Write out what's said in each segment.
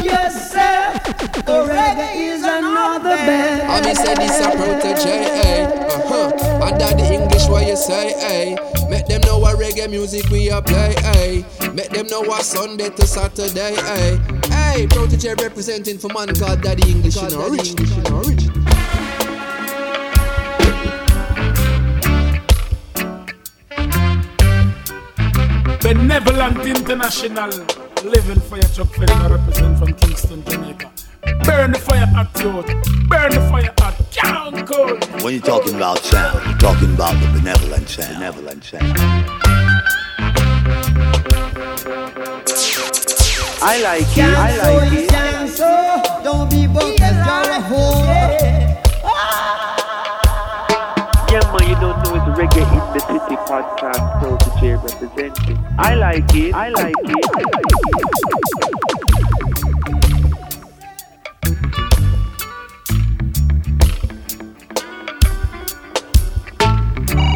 Yourself. Oh, reggae is another bed. I be say this a Protoje, eh? Uh huh. And that the English what you say, eh? Make them know what reggae music we a play, eh? Make them know what Sunday to Saturday, eh? Hey, Protoje representing for man called Daddy English, you know, rich, you know, rich. Benevolent International. Living fire truck Federal represent from Kingston, Jamaica. Burn the fire at you. Burn the fire at Count Cold. When you're talking about sound, you're talking about the benevolent sound. Benevolent sound. I like it. I like it. Don't be broke you're Yeah, man, you don't know it's Reggae in the City podcast, Protoje representing. I like it, I like it.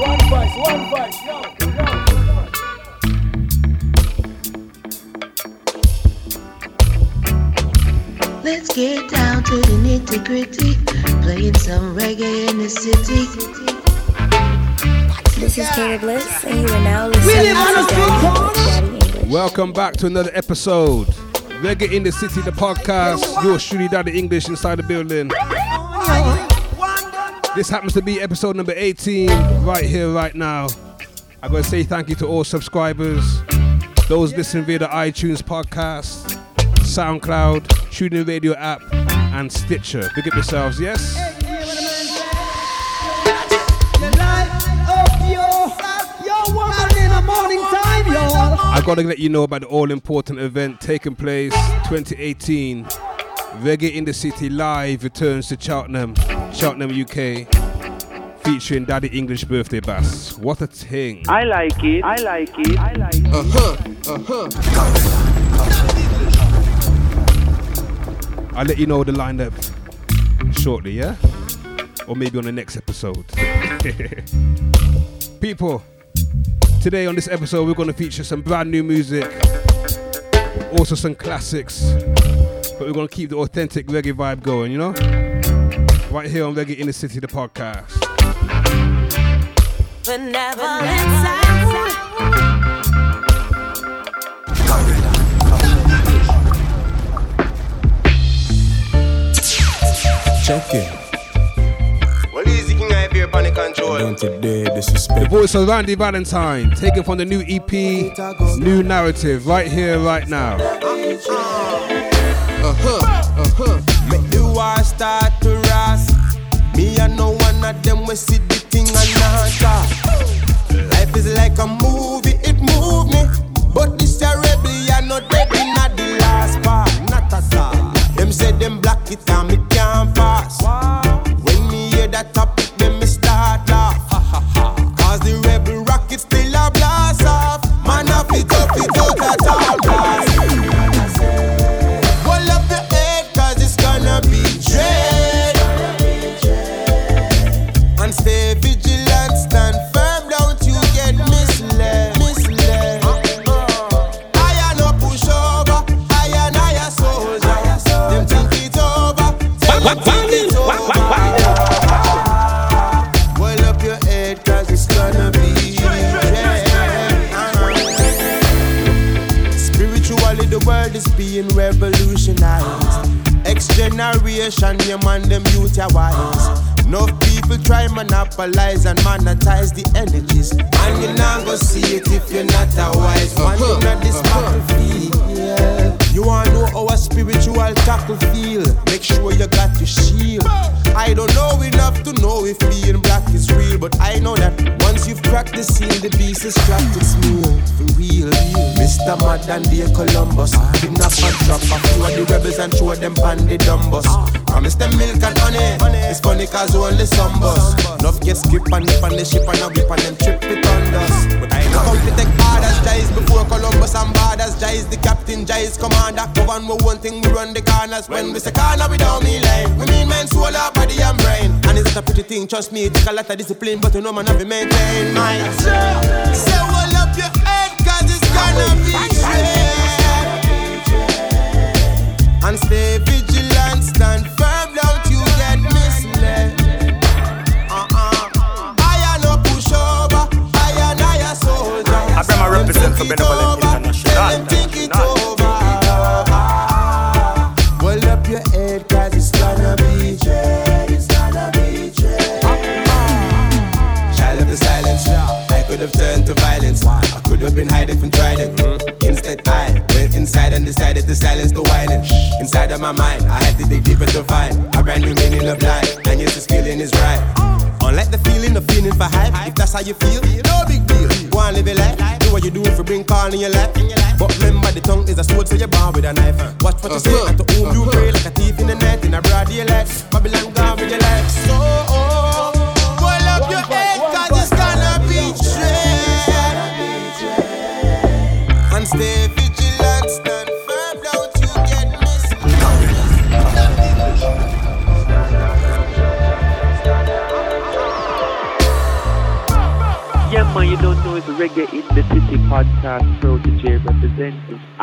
One voice, one voice, yo, Let's get down to the nitty gritty, playing some reggae in the city. This is Taylor Bliss, and you are now listening to Daddy English. Welcome back to another episode. Reggae in the City, the podcast. Yours truly, Daddy English, inside the building. This happens to be episode number 18, right here, right now. I gotta say thank you to all subscribers, those listening via the iTunes podcast, SoundCloud, TuneIn Radio app, and Stitcher. Big up yourselves, yes? I gotta let you know about the all important event taking place 2018. Reggae in the City Live returns to Cheltenham, Cheltenham, UK, featuring Daddy English Birthday Bass. What a thing! I like it, I like it, I like it. Uh huh, uh huh. I'll let you know the lineup shortly, yeah? Or maybe on the next episode. People, today on this episode, we're going to feature some brand new music, also some classics, but we're going to keep the authentic reggae vibe going, you know? Right here on Reggae in the City, the podcast. Check it. Well, easy king I here on the control. Down today, The disrespect. voice of Randy Valentine, taken from the new EP, New Narrative, right here, right now. Uh huh, uh huh. Make the war start to rise. Me and no one of them we see the thing and not talk. Life is like a movie, run the. When we say corner, we don't mean line. We mean men, soul, our body and brain. And it's not a pretty thing, trust me, it take a lot of discipline, but you know man have to maintain mine. Say, hold up your head, cause it's gonna be straight. And stay vigilant, stand firm, don't you get misled. Uh-uh. I am no pushover,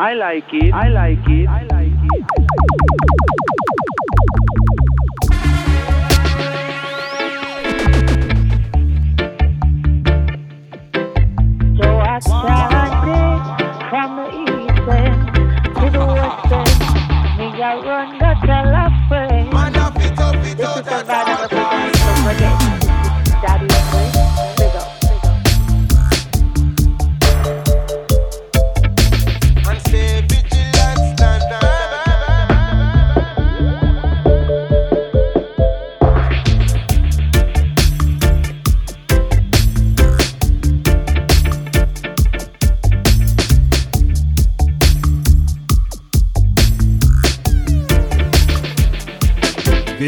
I like it, I like it, I like it.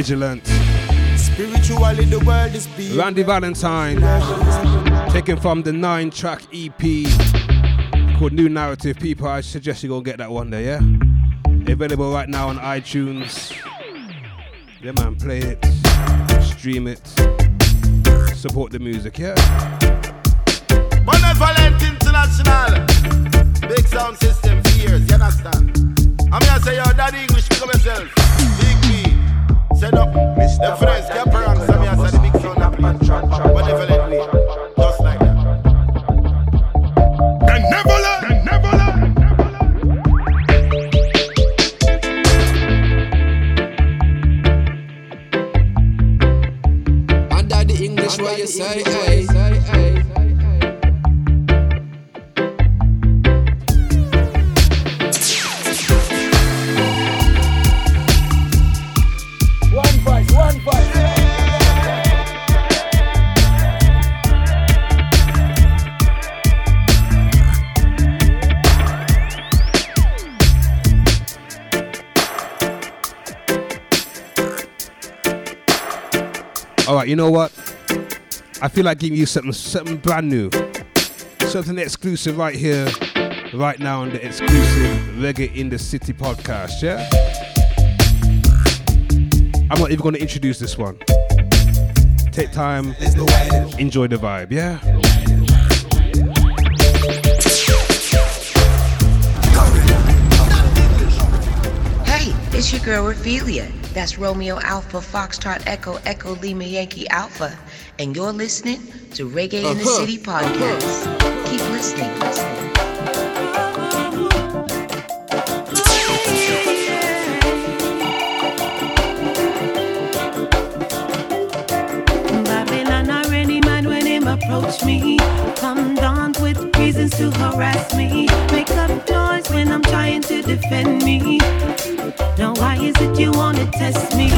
Vigilant. Spiritually, the world is being Randy Valentine. Taken from the nine track EP called New Narrative. People, I suggest you go get that one there, yeah? Available right now on iTunes. Yeah, man, play it, stream it, support the music, yeah? Benevolent International. Big sound system for years, you understand? I'm here to say, yo, daddy English, pick up yourself. Set up. The friends, get around. So me, I say the big sound up. Right, you know what? I feel like giving you something, something brand new, something exclusive right here, right now on the exclusive Reggae in the City podcast. Yeah, I'm not even going to introduce this one. Take time, enjoy the vibe. Yeah. It's your girl Rafeelya. That's Romeo Alpha Foxtrot Echo Echo Lima Yankee Alpha. And you're listening to Reggae in the Uh-huh. City podcast. Keep listening. Babylon already mad when him approach me. Come down with reasons to harass me. Make up noise when I'm trying to defend me. Now why is it you wanna test me?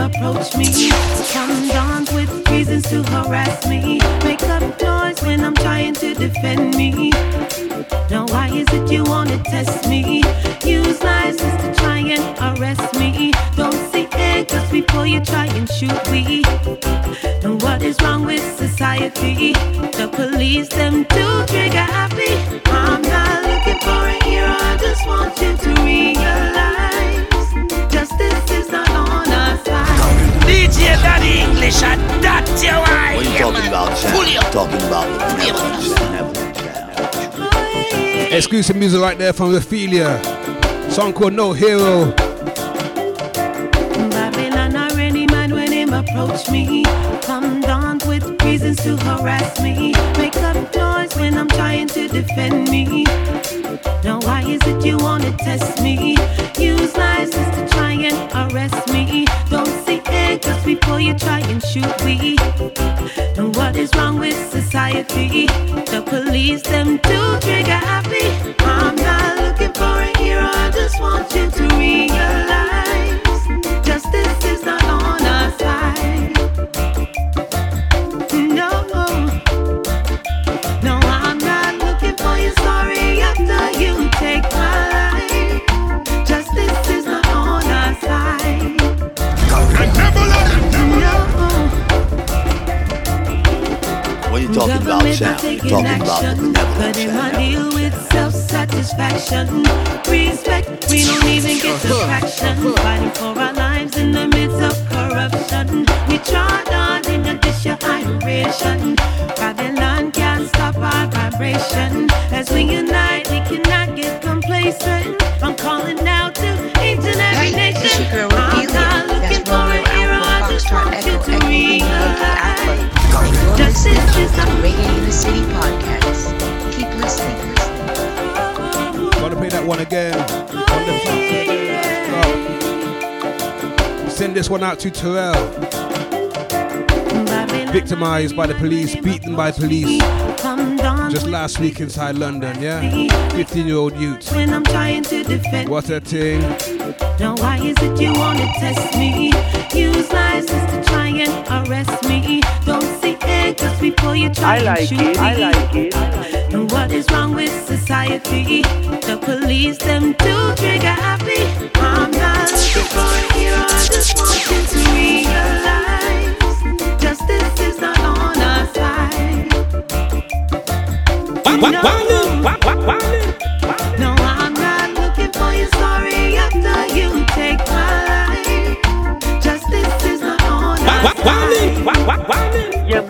Approach me Comes on with reasons to harass me Make up noise when I'm trying to defend me is it you wanna test me? Use license to try and arrest me Don't see eh, just before you try and shoot me And what is wrong with society? The police them too trigger happy I'm not looking for a hero, I just want you to realize Justice is not on our side DJ Daddy English, and that's your eye. When you're talking about sound, you're talking about the benevolent sound. Exclusive music right there from Rafeelya. Song called No Hero. Babylon or any man when him approach me Come down with reasons to harass me Make up noise when I'm trying to defend me Now why is it you wanna test me? Use license to try and arrest me Don't see it just before you try and shoot me And what is wrong with society? The police them too trigger happy I'm not looking for a hero, I just want you to realize Justice is not on our side. Talking about Government sound, taking you're talking about the action, benevolent but in my sound. deal with self-satisfaction, respect, we don't even get the fraction. Fighting for our lives in the midst of corruption. We trod on in a dish of iration. Babylon can't stop our vibration. As we unite, we cannot get complacent. I'm calling out to each and every Hey, it's nation. your girl I'm Ophelia. not looking That's for Romeo a hero, I Alpha just Foxtrot want you Echo to Echo Lima Yankee realize. You're is not the Reggae in the City podcast. Keep listening. Gotta play that one again. On. Send this one out to Terrell. Victimized by the police, beaten by police. Just last week inside London, yeah? 15 year old youth. When I'm trying to defend What a thing. Now why is it you wanna test me? Use license to try and arrest me. Don't just before you try I like and shoot it, me. I like it. And what is wrong with society? The police them too trigger happy. I'm not looking for a hero, I just want you to realize justice is not on our side. No, no,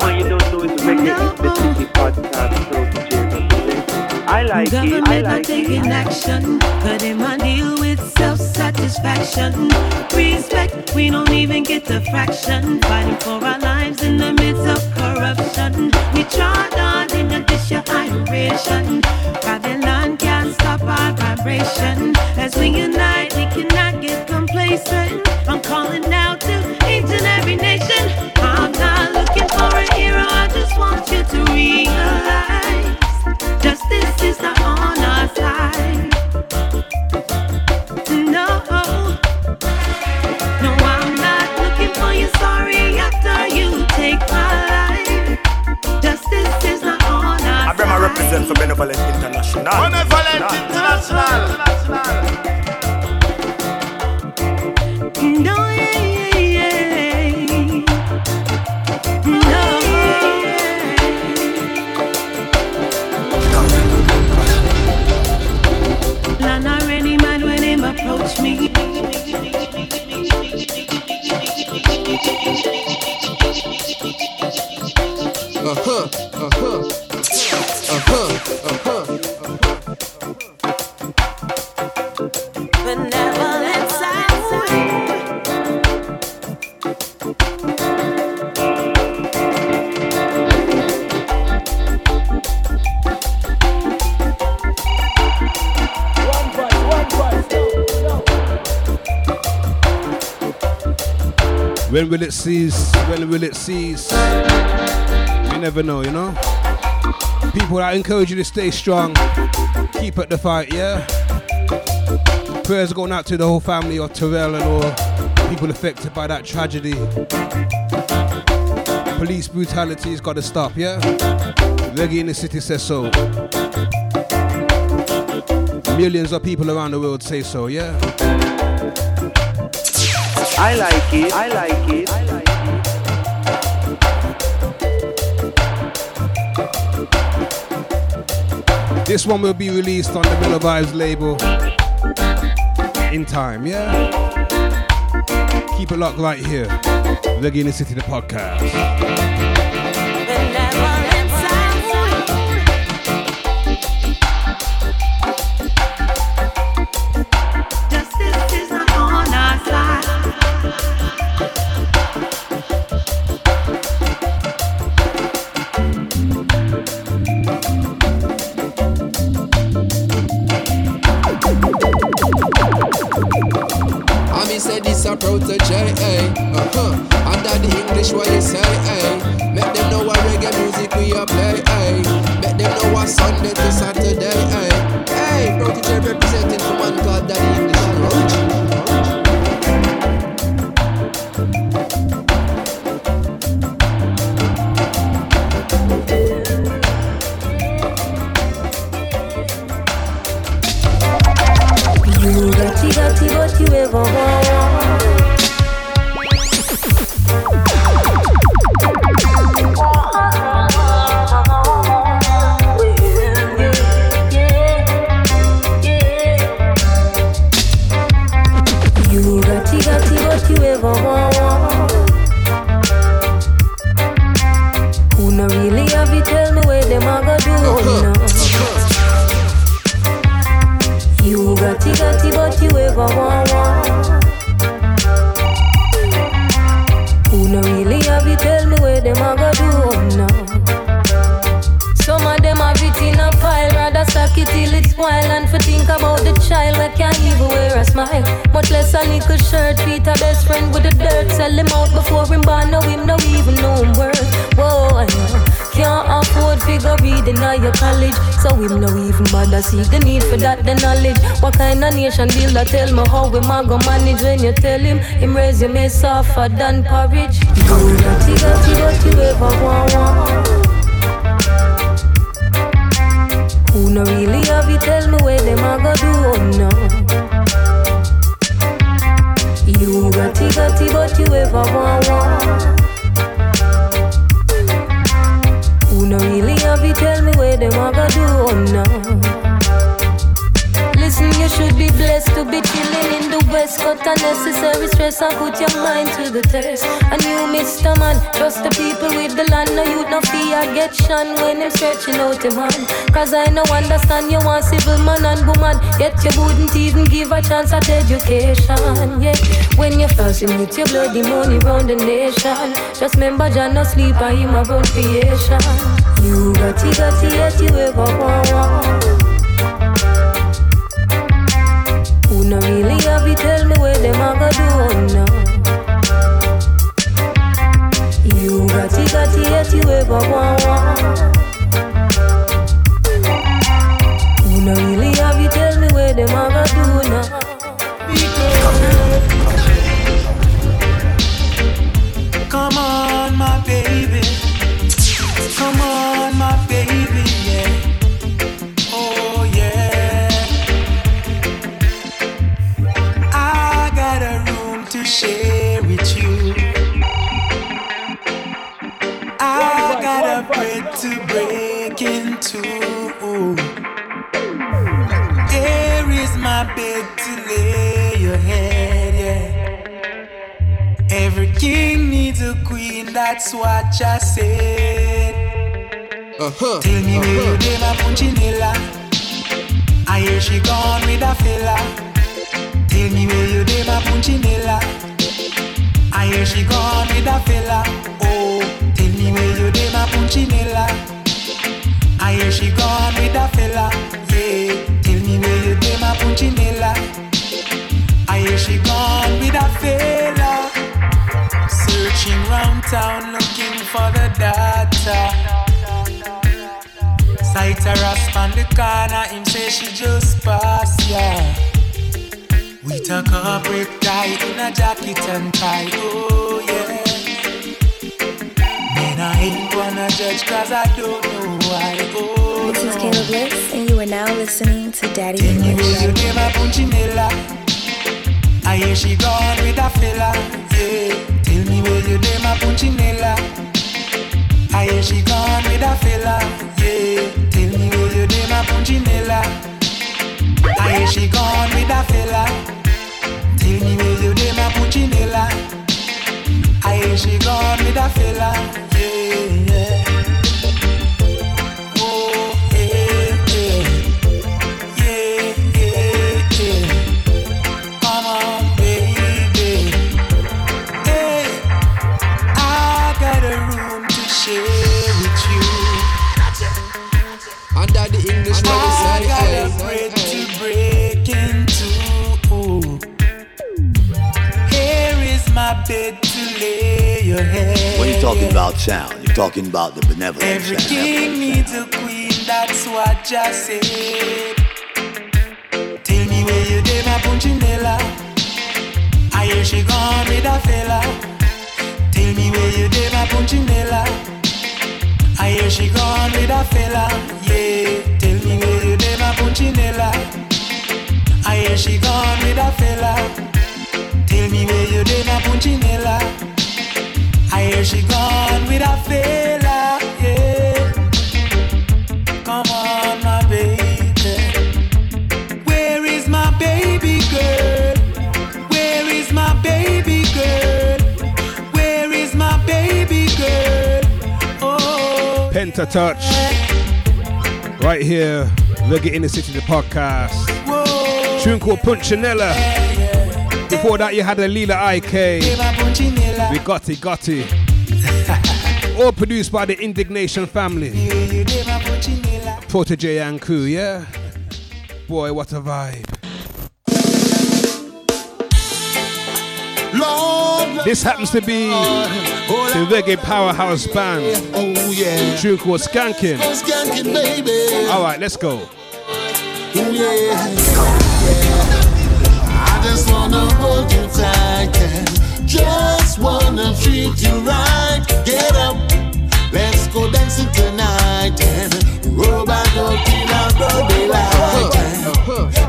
man, you don't know it's reggae in the city podcast. So DJ. I like it, I Government not like taking it. action, but in my deal with self-satisfaction. Respect, we don't even get the fraction. Fighting for our lives in the midst of corruption. We trod on in a dish of iration. Babylon can't stop our vibration. As we unite, we cannot get complacent. I'm calling When will it cease? When will it cease? You never know, you know? People, I encourage you to stay strong. Keep at the fight, yeah? Prayers going out to the whole family of Terrell and all people affected by that tragedy. Police brutality has got to stop, yeah? Reggae in the city says so. Millions of people around the world say so, yeah? I like it. I like it. I like it. This one will be released on the Miller Vibes label in time, yeah? Keep it locked right here. Reggae in the City, the podcast. The nation tell me how we manage when you tell him him resume softer than porridge. You it, what you ever want, want. Who no really have it, tell me where them a go do, oh no. You got it, what you ever want, want. Who no really have it, tell me where them a go do, oh no should be blessed to be chilling in the west. Cut unnecessary stress and put your mind to the test. And you, Mr. Man, trust the people with the land. No youth, no fear, get shun when I'm stretching out your hand. Cause I know understand you want civil man and woman. Yet you wouldn't even give a chance at education. Yeah, when you're fasting with your bloody money round the nation. Just remember, John no sleep, I him around creation. You got it, got it, yet you ever want. No really have it, tell me where them a go now. You got it, got it, yet you ever want one. Who no really have it, tell me where them a go that's what I said. Uh-huh. Tell me uh-huh. where you did my punchinella. I hear she gone with a fella. Tell me where you did my punchinella. I hear she gone with a fella. Oh, tell me where you dey, my punchinella. I hear she gone with a town looking for the data. Sight a rasp on the corner, him say she just pass, yeah. We took a break tie in a jacket and tie, oh yeah. Man, I ain't gonna judge cause I don't know why, oh This is. Caleb Bliss, and you are now listening to Daddy English. You give punchinella. I hear she gone with a fella. Yeah. Tell me where you dem a punchinella. I hear she gone with a fella. Yeah. Tell me where you dem a punchinella. I hear she gone with a fella. Tell me where you dem a punchinella. I hear she gone with a fella. Yeah. yeah. When you're talking about sound, you're talking about the benevolent Every sound. king needs a queen, that's what I said. Tell me where you did my punchinella. I hear she gone with a fella. Tell me where you did my punchinella. I hear she gone with a fella. Yeah, tell me where you did my punchinella. I hear she gone with a fella. Tell me where you did my punchinella. I hear she gone with a fella, yeah. Come on, my baby. Where is my baby girl? Where is my baby girl? Where is my baby girl? Oh, Penta Touch. Right here, Reggae in the City, the podcast. Tune called Punchinella. Before that, you had a Lila Iké. my punchinella. We got it, got it. All produced by the In.Digg.Nation family. You did my. Protoje and crew, yeah? Boy, what a vibe. Lord, This happens to be the reggae powerhouse band. Oh yeah. Tune called Skanking. Skanking, baby. All right, let's go. Ooh, yeah. I just wanna hold you tight and just wanna treat you right. Get up, let's go dancing tonight and roll back up till our broad daylight.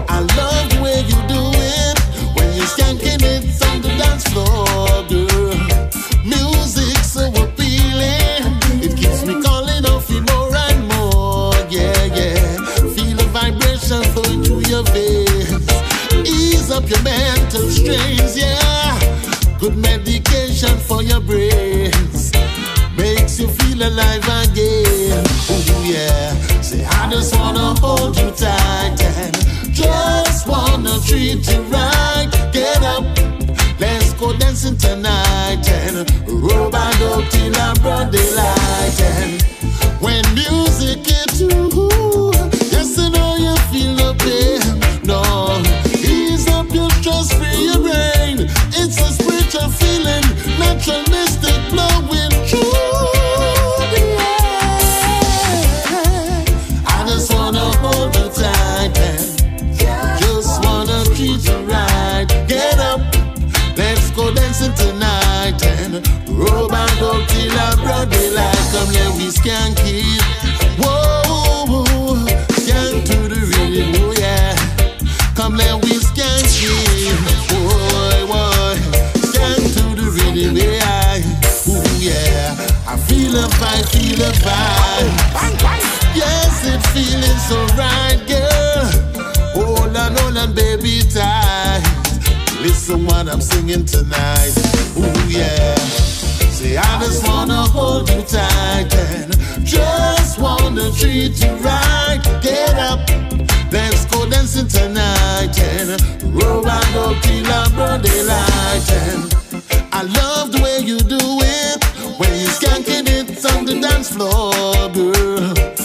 I love the way you do it. When you're skanking it on the dance floor, up your mental strains, yeah. Good medication for your brains. Makes you feel alive again. Ooh, yeah. Say, I just wanna hold you tight and just wanna treat you right. Get up, let's go dancing tonight and roll up till our broad daylight. And when music hits you, singing tonight. Ooh, yeah. Say, I just wanna hold you tight and just wanna treat you right. Get up, let's go dancing tonight and up till our daylight. And I love the way you do it when you skanking it on the dance floor, girl.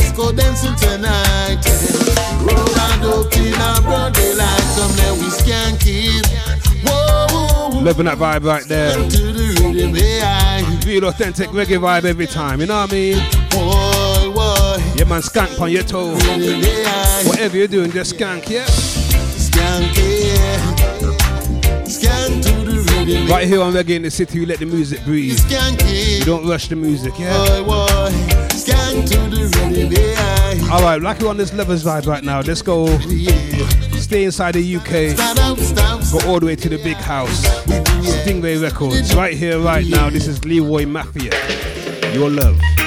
let's go dancing tonight. Yeah. Roll and open our broad daylight, come let we skank it. Whoa, loving that vibe right there. Real authentic reggae vibe every time, you know what I mean? Yeah, man, skank on your toe. Whatever you're doing, just skank, yeah? Skank, yeah. Skank to the rhythm. Right here on Reggae in the City, you let the music breathe. You don't rush the music, yeah? All right, like we're on this lover's vibe right now. Let's go. Stay inside the UK. Go all the way to the big house. Stingray Records, right here, right now. This is Leroy Mafia. Your love.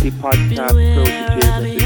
the podcast Beware produces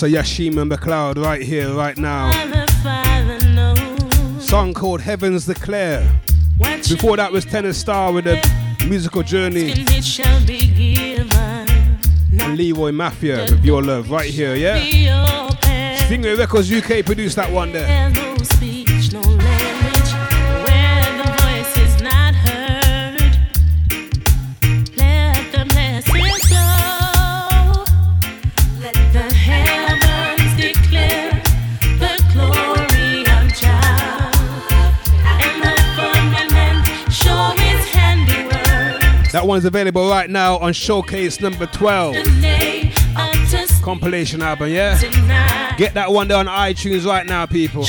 That's the voice of Yashima McLeod right here, right now. Song called Heavens Declare. Before that was Tennis Star with a musical journey. And Leroy Mafia with Your Love right here, yeah? Stingray Records UK produced that one there. That one's available right now on Showcase number 12. Compilation album, yeah? Get that one there on iTunes right now, people.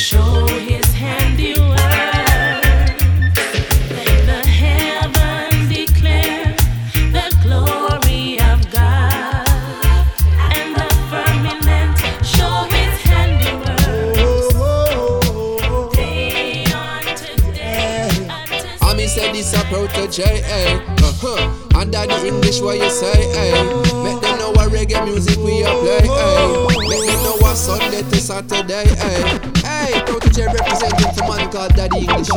A protege, eh? Uh-huh. Under the English what you say, eh? Make them know what reggae music we a play, eh? Make them know what Sunday to Saturday, eh? Hey, protege representing for man called Daddy English.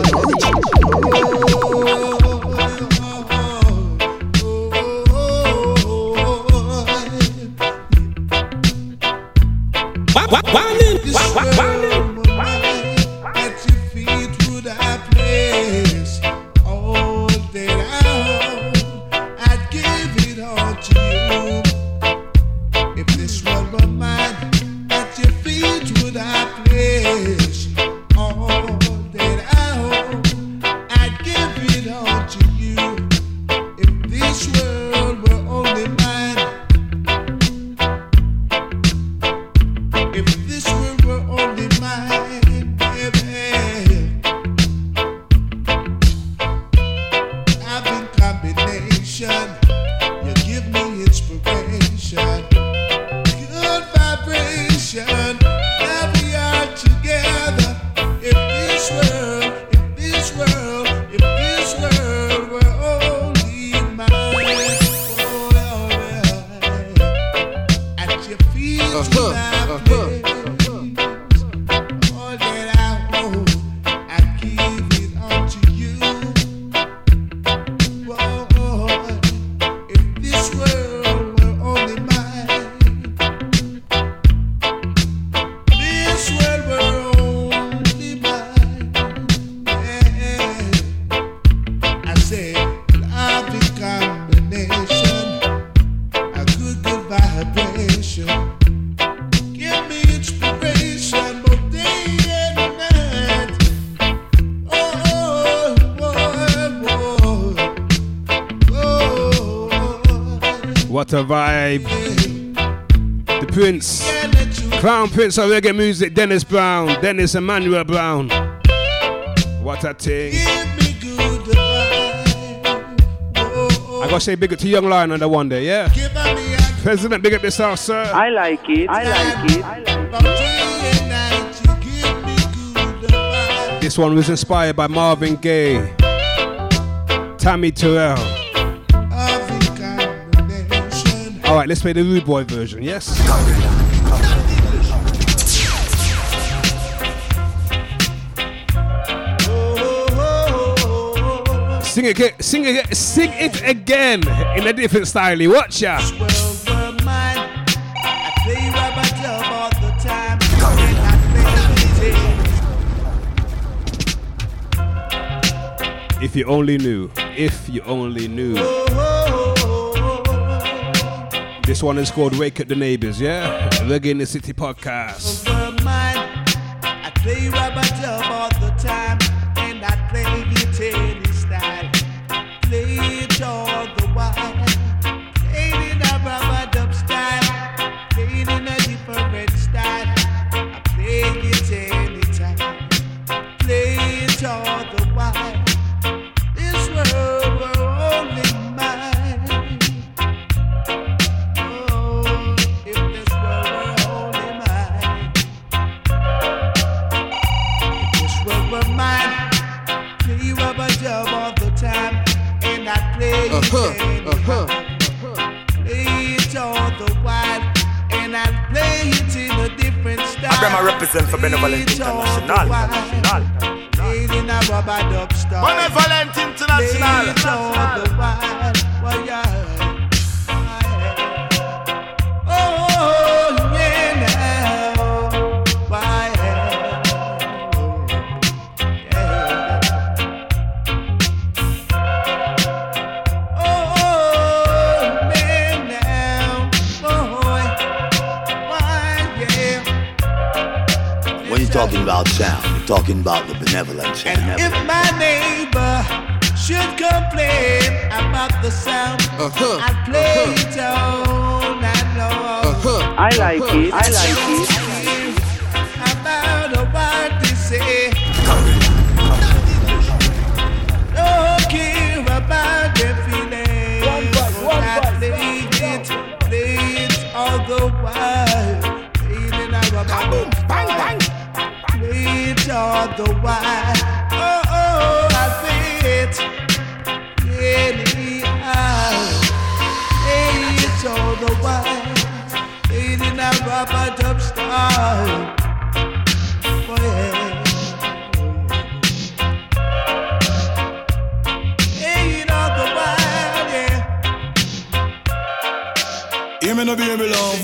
Prince of reggae music, Dennis Brown. Dennis Emmanuel Brown. What a thing. I gotta say big up to Young Lion on the one day, yeah? President, big up yourself, sir. I like it. I like it. I like This one was inspired by Marvin Gaye, Tammy Terrell. All right, let's play the Rude Boy version, yes? Sing it, sing sing it again in a different style. Watch ya. If you only knew, if you only knew. This one is called Wake Up the Neighbors, yeah? Reggae in the City podcast. Represent for Benevolent International. International. Benevolent International. About sound, you're talking about the benevolent sound. If my neighbor should complain about the sound, Uh-huh. I play it all night long. I like it. I like it. Play all the while. Oh, oh, I play it. Anyhow. Play it all the while. Feeling a rubber dub style. Oh, yeah. Play it all the while, yeah. Hear me no baby love.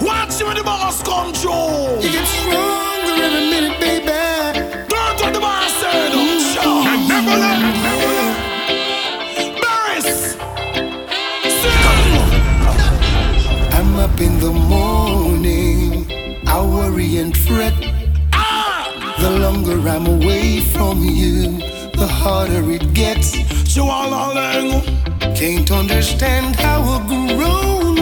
Watch when the boss come through. You get stronger every minute, baby. Don't what the boss said. Sure. Mm-hmm. Never let, never let. Barris. I'm up in the morning. I worry and fret. The longer I'm away from you, the harder it gets. So all along. Can't understand how a grown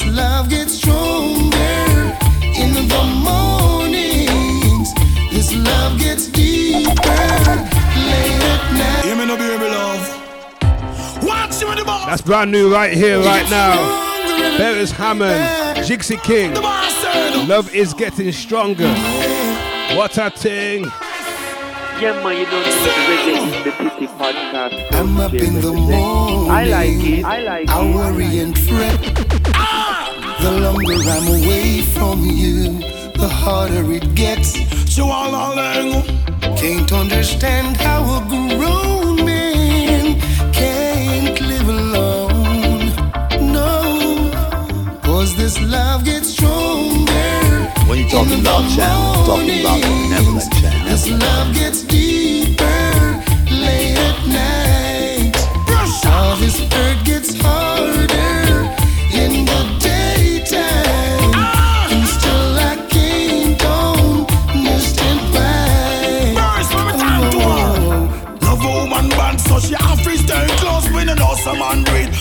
this love gets stronger in the mornings. This love gets deeper late at night. Hear me no baby love. Watch when the boss. That's brand new right here, right now. Beres Hammond, Jixie King. Love is getting stronger. What a thing. Yeah, man, you don't know the Reggae the City podcast. I'm up in the morning. I like it. I like I it. worry and fret. Ah! The longer I'm away from you, the harder it gets. So all along. Can't understand how a grown man can't live alone. No, cause this love gets stronger. When you're talking about sound, you're talking about the benevolent sound. This love gets deeper late at night. All this hurt gets harder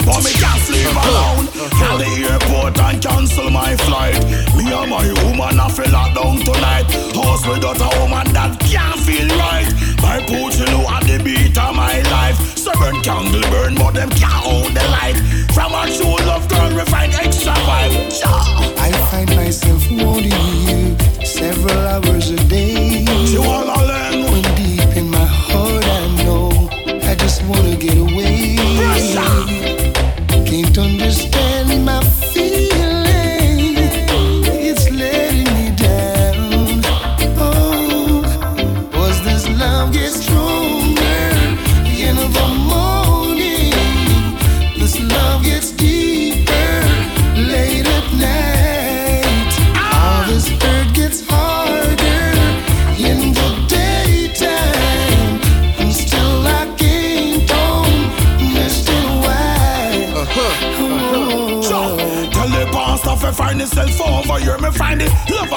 but me can't sleep uh, uh. alone. At the airport and cancel my flight. Me and my woman I feel locked down tonight. House without a woman that can't feel right. My Puchulu at the beat of my life. Burn candle burn, but them can't hold the light. From a true love girl, we find extra vibe. Yeah. I find myself wanting you several hours a day. You all alone. When deep in my heart I know I just wanna get away.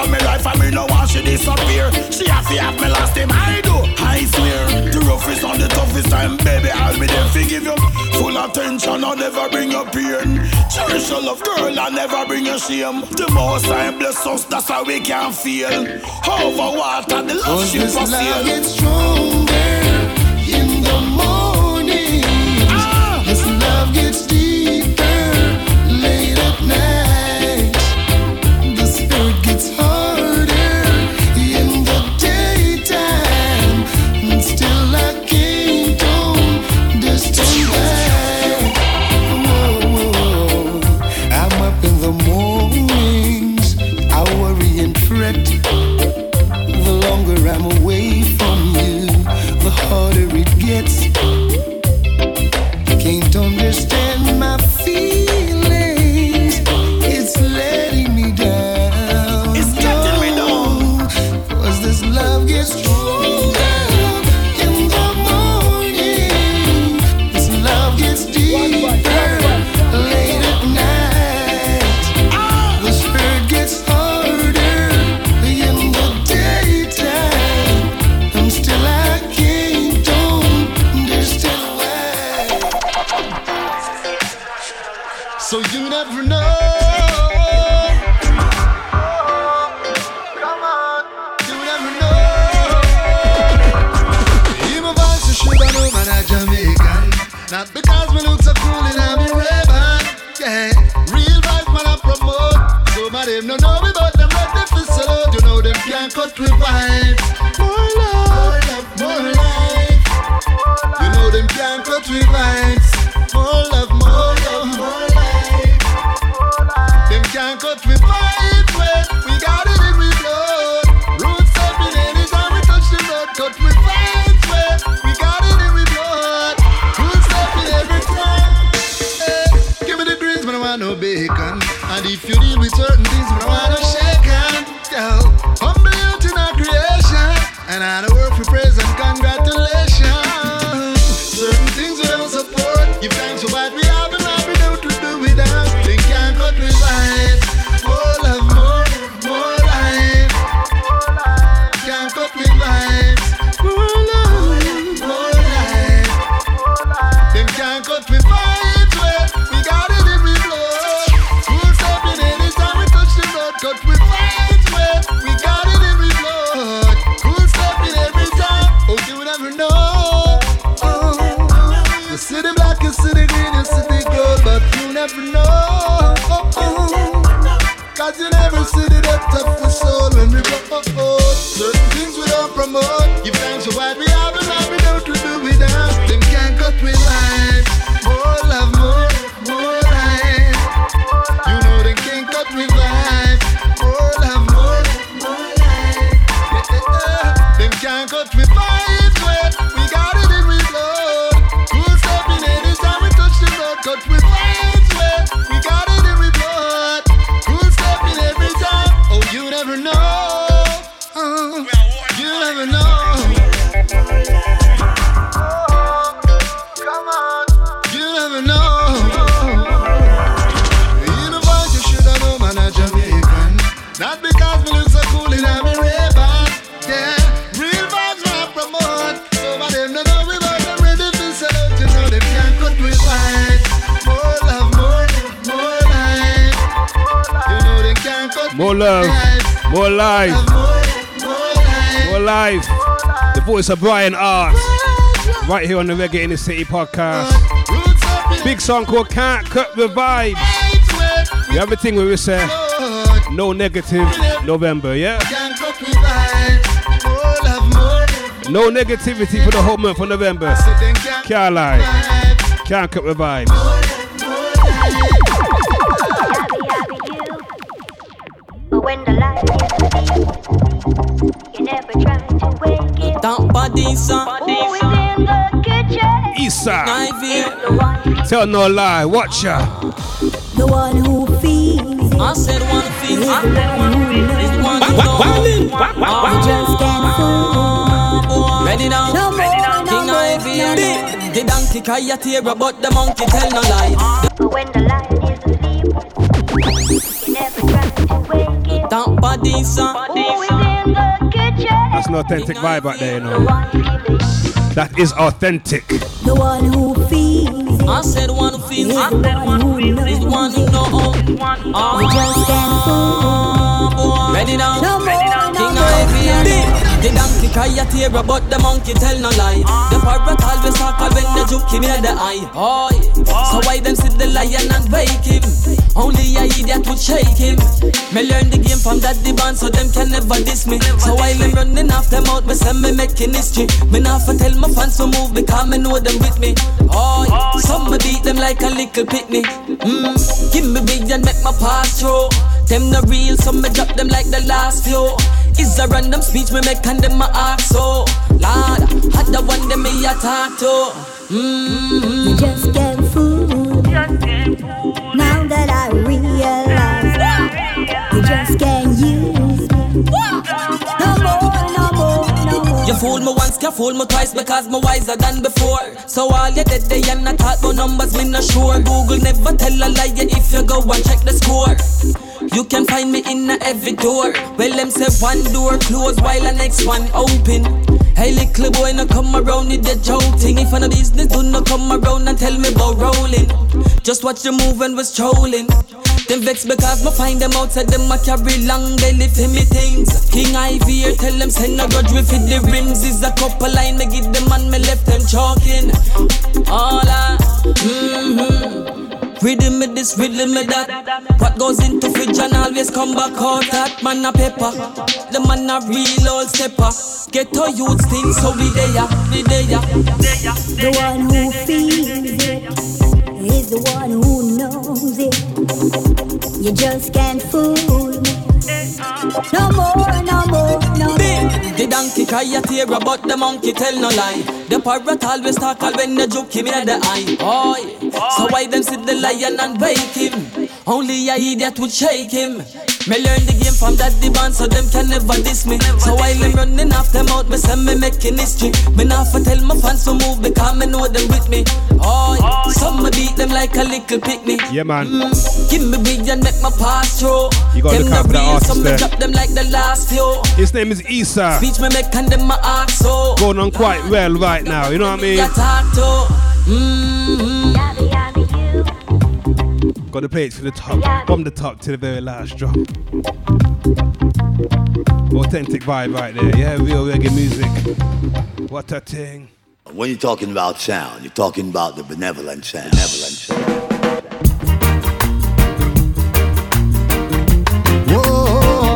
Of me life and me no want she disappear. She to have me last time I do. I swear, the roughest and the toughest time, baby, I'll be there to give you full attention. I'll never bring you pain. Cherish your love, girl, I'll never bring you shame. The most I bless us, that's how we can feel. Over water, the love she for love sale. gets stronger Them can't cut. Well, we got it in we blood. Full stepping anytime we touch the road. Vibes. Well, we got it in we blood. Full stepping every time. Oh, you never know. Oh, you see the black, you see the green, you see the gold, but you never know. Oh, oh. oh. Cause you never see the depth of the soul when we go. Certain things we don't promote. Give thanks we and what we love, more life, more life. The voice of Brian Art, right here on the Reggae in the City podcast. Big song called Can't Cut the Vibes. You have a thing we eh? say, no negative November, yeah? vibes. No negativity for the whole month of November. Can't lie. Can't cut the vibes. Kitchen? Issa. Tell no lie, watch ya. The one who feels I said one thing. is the one who knows. You just can't fool. Ready now? No more, King more, Ivy no and more. the, the donkey kaya tear but the monkey tell no lie. When the lion is asleep, you never try to wake it. Don't body, son. Who is in the kitchen? That's an authentic vibe out there, you know. That is authentic. The one who feels I said one who feels. is the one who knows. Is the one who know. You just can't ah, fool. Ready now? No more, no King more, Ivy no more. The, donkey kaya tear but the monkey tell no lie. The parrot always talk when the juke in the eye. Yeah. So why them sit the lion and wake him? Only a idiot would shake him. Me learn the game from that the so them can never diss me. So while them running off them out, me say me making history. Me not for tell my fans to move because me know them with me. Oh, some me beat them like a little pitney. Mm. Give me big and make my pass through. Them the real, so me drop them like the last few. Is a random speech me make and them my ask so. Lord, had the one them me a talk to. Mm-hmm. You just can't fool. Me. Now that I realize you just can't use me. No more, no more, no more. You fool me once, can fool me twice because me wiser than before. So all you did they and I thought about numbers, me not sure. Google never tell a lie if you go and check the score. You can find me in every door. Well, them say one door closed while the next one open. Hey, little boy, no come around with the joking. If on a business, do not come around and tell me about rolling. Just watch the move and was trolling. Them vex because me find them outside them a carry long belly for me things. King Ivy here tell them send a grudge with it the rims is a couple line me this, me that. What goes into fridge and always come back out. That man a pepper, the man a real old stepper. Get to youth things, so we there, we there. The one who feels it is the one who knows it. You just can't fool me. No more, no more. Donkey cry a tear but the monkey tell no lie. The parrot always talk when the joke him in the eye. Oh. So why them sit the lion and bake him? Only a idiot would shake him. Me learn the game from that the band so them can never diss me. So while I'm running off them out, me say me making history. Me not for tell my fans to move because me know them with me. Oh, yeah. some me beat them like a little picnic. Yeah, man. Give me big and make my pass through. You gotta look out the for the real, artist so me there. drop them like the last few. His name is Issa. Speech me make and them my ask so. Going on quite well right now. You know what I mean? To. Mm-hmm. Got to play it to the top, from the top to the very last drop. Authentic vibe right there, yeah, real reggae music. What a thing. When you're talking about sound, you're talking about the benevolent sound. Benevolent sound.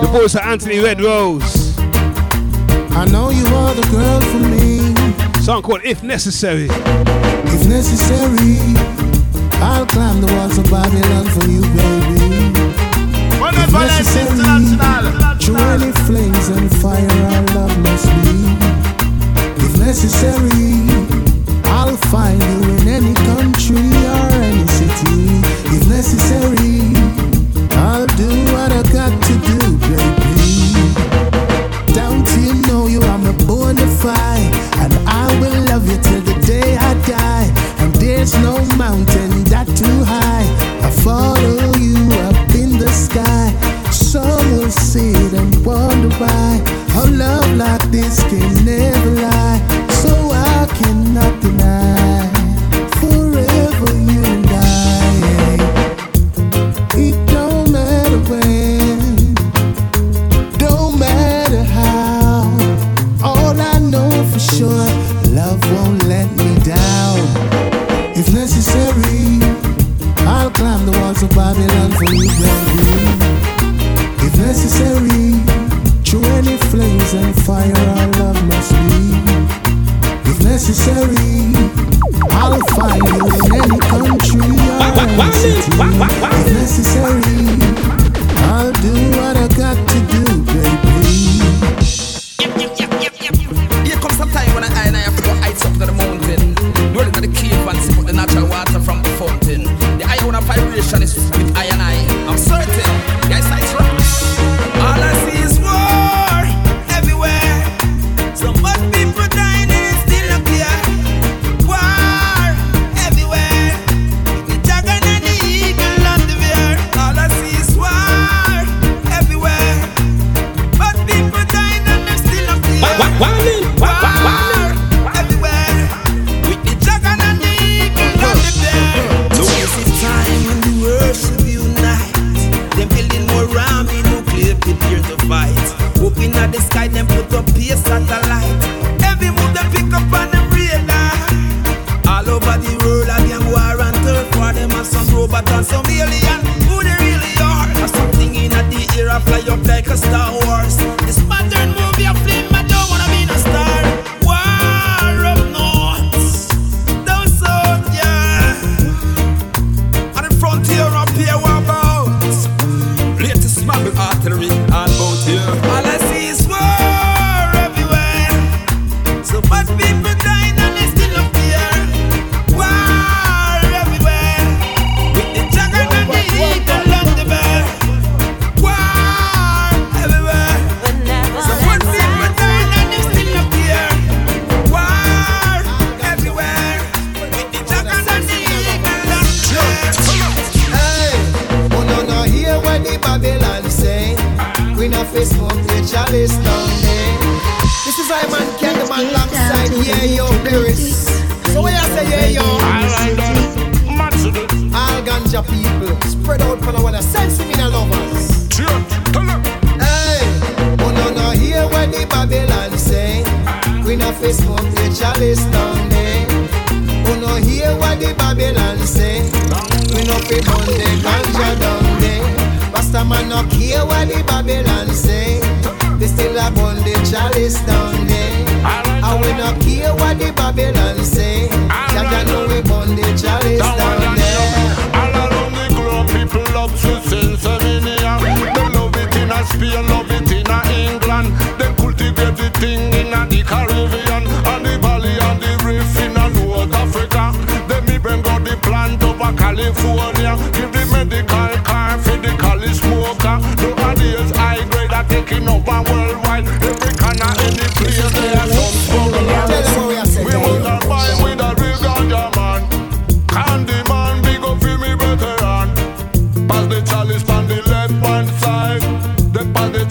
The voice of Anthony Red Rose. I know you are the girl for me. Song called If Necessary. If necessary, I'll climb the walls of Babylon for you, baby. If necessary, through any flames and fire, our love must be. If necessary, I'll find you in any country or any city. If necessary, I'll do what I got to do,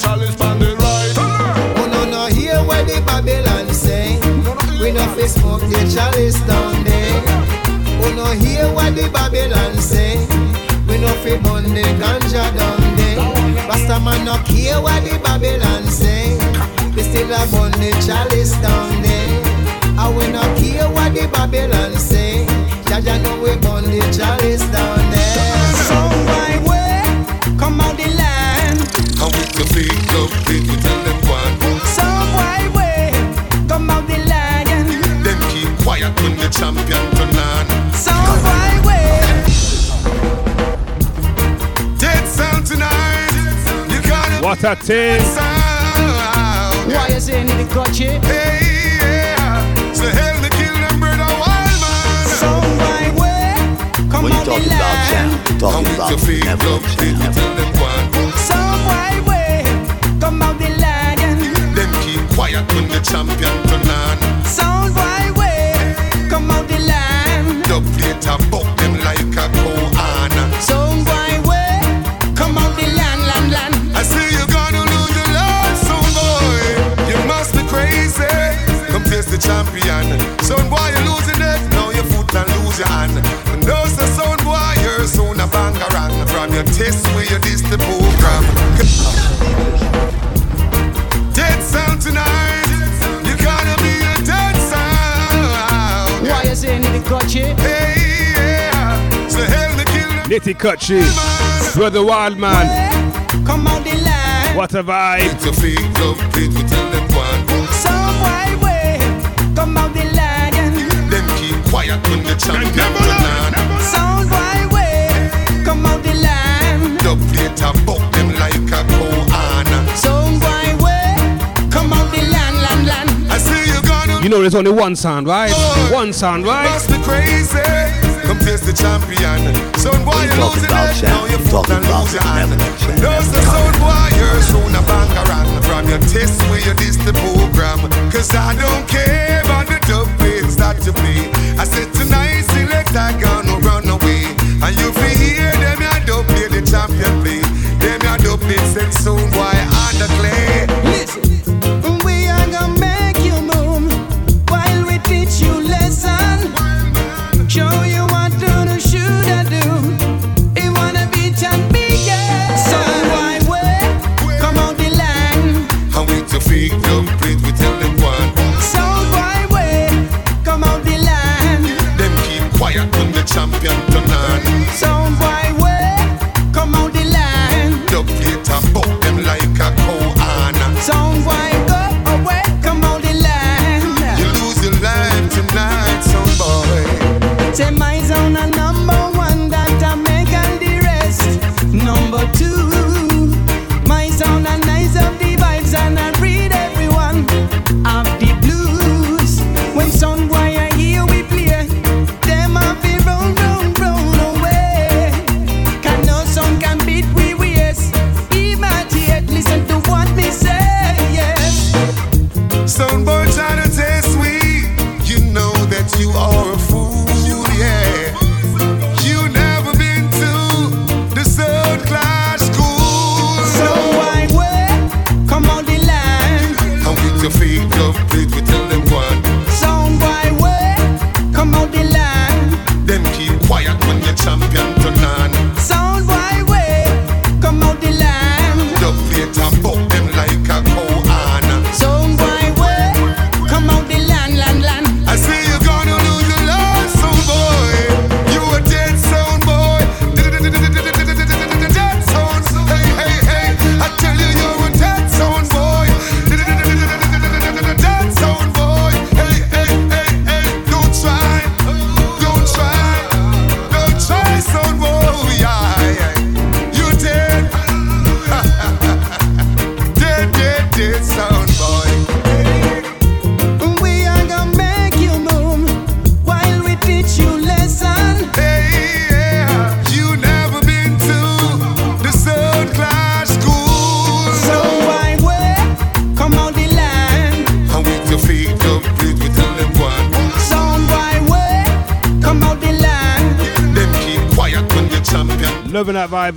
Chalice on the right. Oh no no hear what the Babylon say. We no fi smoke the chalice down there. Oh no hear what the Babylon say. We no fi burn the ganja down there. Rasta man no care what the Babylon say. We still a burn the chalice down there. I we no care what the Babylon say. Jaja know we burn the chalice down there. And with the big up, tell them one. So why way come out the lion? Them keep quiet when the champion turn on. So why way? Dead sound tonight. You gotta What a thing. sound. Why you saying it got you? Hey, yeah. So hell to kill them brother wild man. So why way come eh? When you out the talking about land? talking about with the big up, benevolence. big we tell them one. So why way come out the lion? Them keep quiet when the champion turn on. Sound why way come out the land? Dub data buck them like a koan. Sound why way come out the land, land, land. I say you're gonna lose your life, son boy. You must be crazy. Come face the champion. Son boy, you're losing it. Now your foot and lose your hand. And those the son boy, you're soon a bangarang. From your test where you diss the program. Saying got you? Hey, yeah. So hell to kill them. Nitty Kutchi. Brother Wildman. Come out the land. What a vibe. It's a fake love, please we tell them one. So why way come out the lion? Them keep quiet when the champion turn on. Sound why way come out the land? Dub data buck them like You know there's only one sound, right? Oh. One sound, right? must be crazy. Come face the champion. Son boy, you you're losing about it. Now you're you're talking and about lose your hand. benevolence. The son boy, you're soon a bangarang. From your test where you diss the program. Cause I don't care about the dub that you play. I said tonight, select I gonna run away. And you feel hear them, ya dub play the champion play. Them ya dub play send soon boy on the clay. Listen,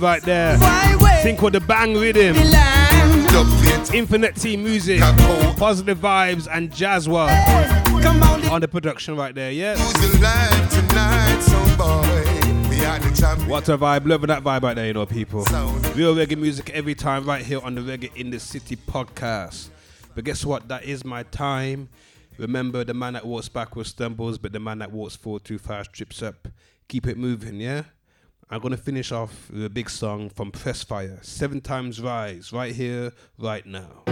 vibe right there. Think of the bang rhythm. Infinite Team music, positive vibes, and Jazzwad on on the production right there. Yeah. What a vibe, loving that vibe right there, you know, people. Real reggae music every time, right here on the Reggae in the City podcast. But guess what? That is my time. Remember, the man that walks backwards stumbles, but the man that walks forward too fast trips up. Keep it moving, yeah? I'm gonna finish off with a big song from Pressfire, Seven Times Rise, right here, right now.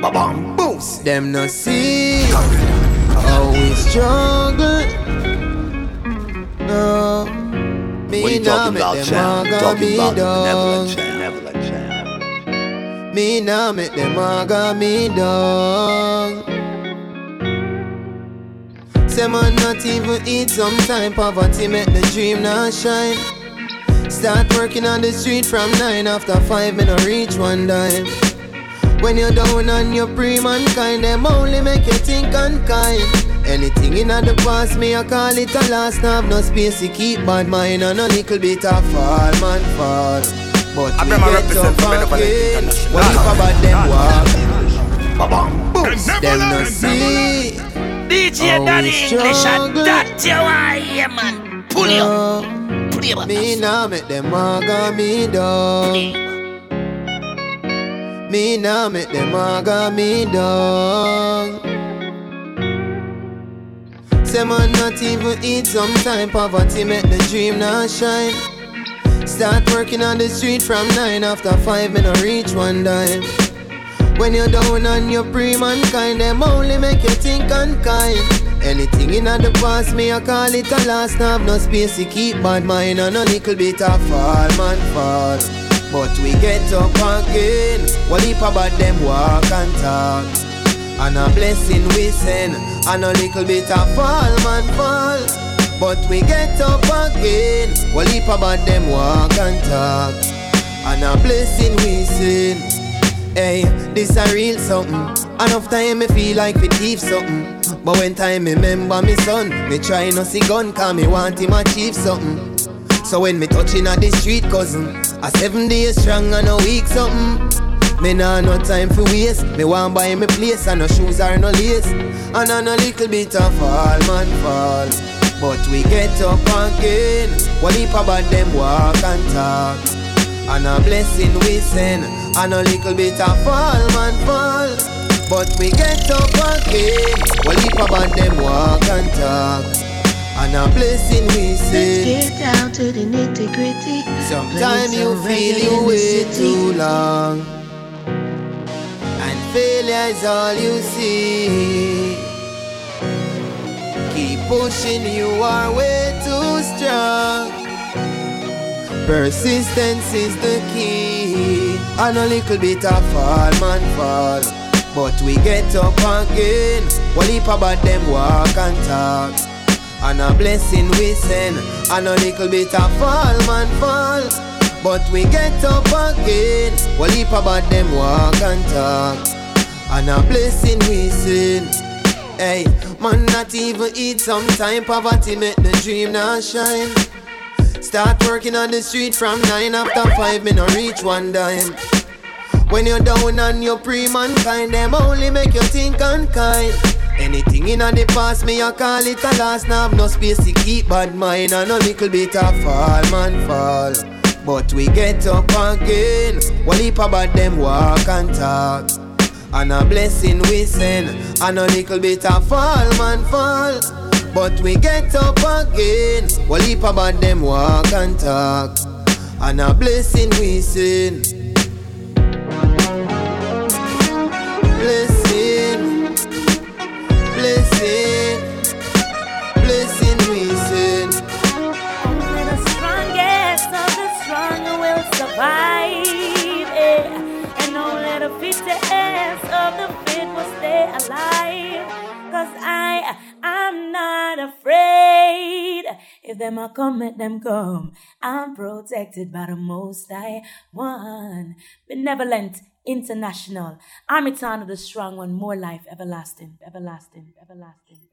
Ba-bam, boost. Them no see always we struggle. No, me When you nah talking make about them champ, aga talking me about the down. benevolent champ, benevolent champ. Me nah make them all aga me down. Say man not even eat sometime Poverty make the dream not shine Start working on the street from nine. After five me no reach one dime. When you're down on your pre-mankind Them only make you think unkind. Anything in the past me I call it a loss Now have no space to keep bad mind And a little bit of fall man fall. But I we remember get represent up Benevolent again. International. What if about them walk? Ba-bam, boost Them no see. DJ Daddy we English, and struggle. that's your why, yeah, man. Pull you up. Me nah make them aga me down. Me nah make them aga me down. Say man not even eat sometime Poverty make the dream not shine Start working on the street from nine After five me no reach one dime When you're down on your pre-mankind Them only make you think unkind Anything in the past me I call it a loss have no space to keep bad mind And a little bit of fall man fall. But we get up again. What heap about them walk and talk? And a blessing we send And a little bit of fall man fall. But we get up again. Well heap about them walk and talk? And a blessing we send. Hey, this a real something Enough time me feel like we thief something But when time me remember me son Me try no see gun cause me want him achieve something So when me touching at the street cousin A seven days strong and a week something me nah no time for waste. Me want buy me place and no shoes or no lace. And on a little bit of fall, man fall. But we get up again. What heap about them walk and talk. And a blessing we send. And a little bit of fall, man fall. But we get up again. What heap about them walk and talk. And a blessing we Let's get down to the nitty gritty. Sometimes you feel you wait too long. And failure is all you see. Keep pushing, you are way too strong. Persistence is the key. And a little bit of fall, man, fall. But we get up again. What heap about them walk and talk. And a blessing we send. And a little bit of fall, man, fall. But we get up again. What heap about them walk and talk. And a blessing we send. Hey, man, not even eat sometime. Poverty make the dream not shine. Start working on the street from nine after five, me no reach one dime. When you're down on your pre-mankind, them only make you think unkind. Anything in the past, me I call it a loss. Now I've no space to keep bad mind and a little bit of fall, man fall. But we get up again. What heap about them walk and talk. And a blessing we send. And a little bit of fall, man fall. But we get up again. What heap about them walk and talk. And a blessing we send. I'm not afraid. If them a come, let them come. I'm protected by the most high one. Benevolent, international. Town of the strong one. More life, everlasting, everlasting, everlasting.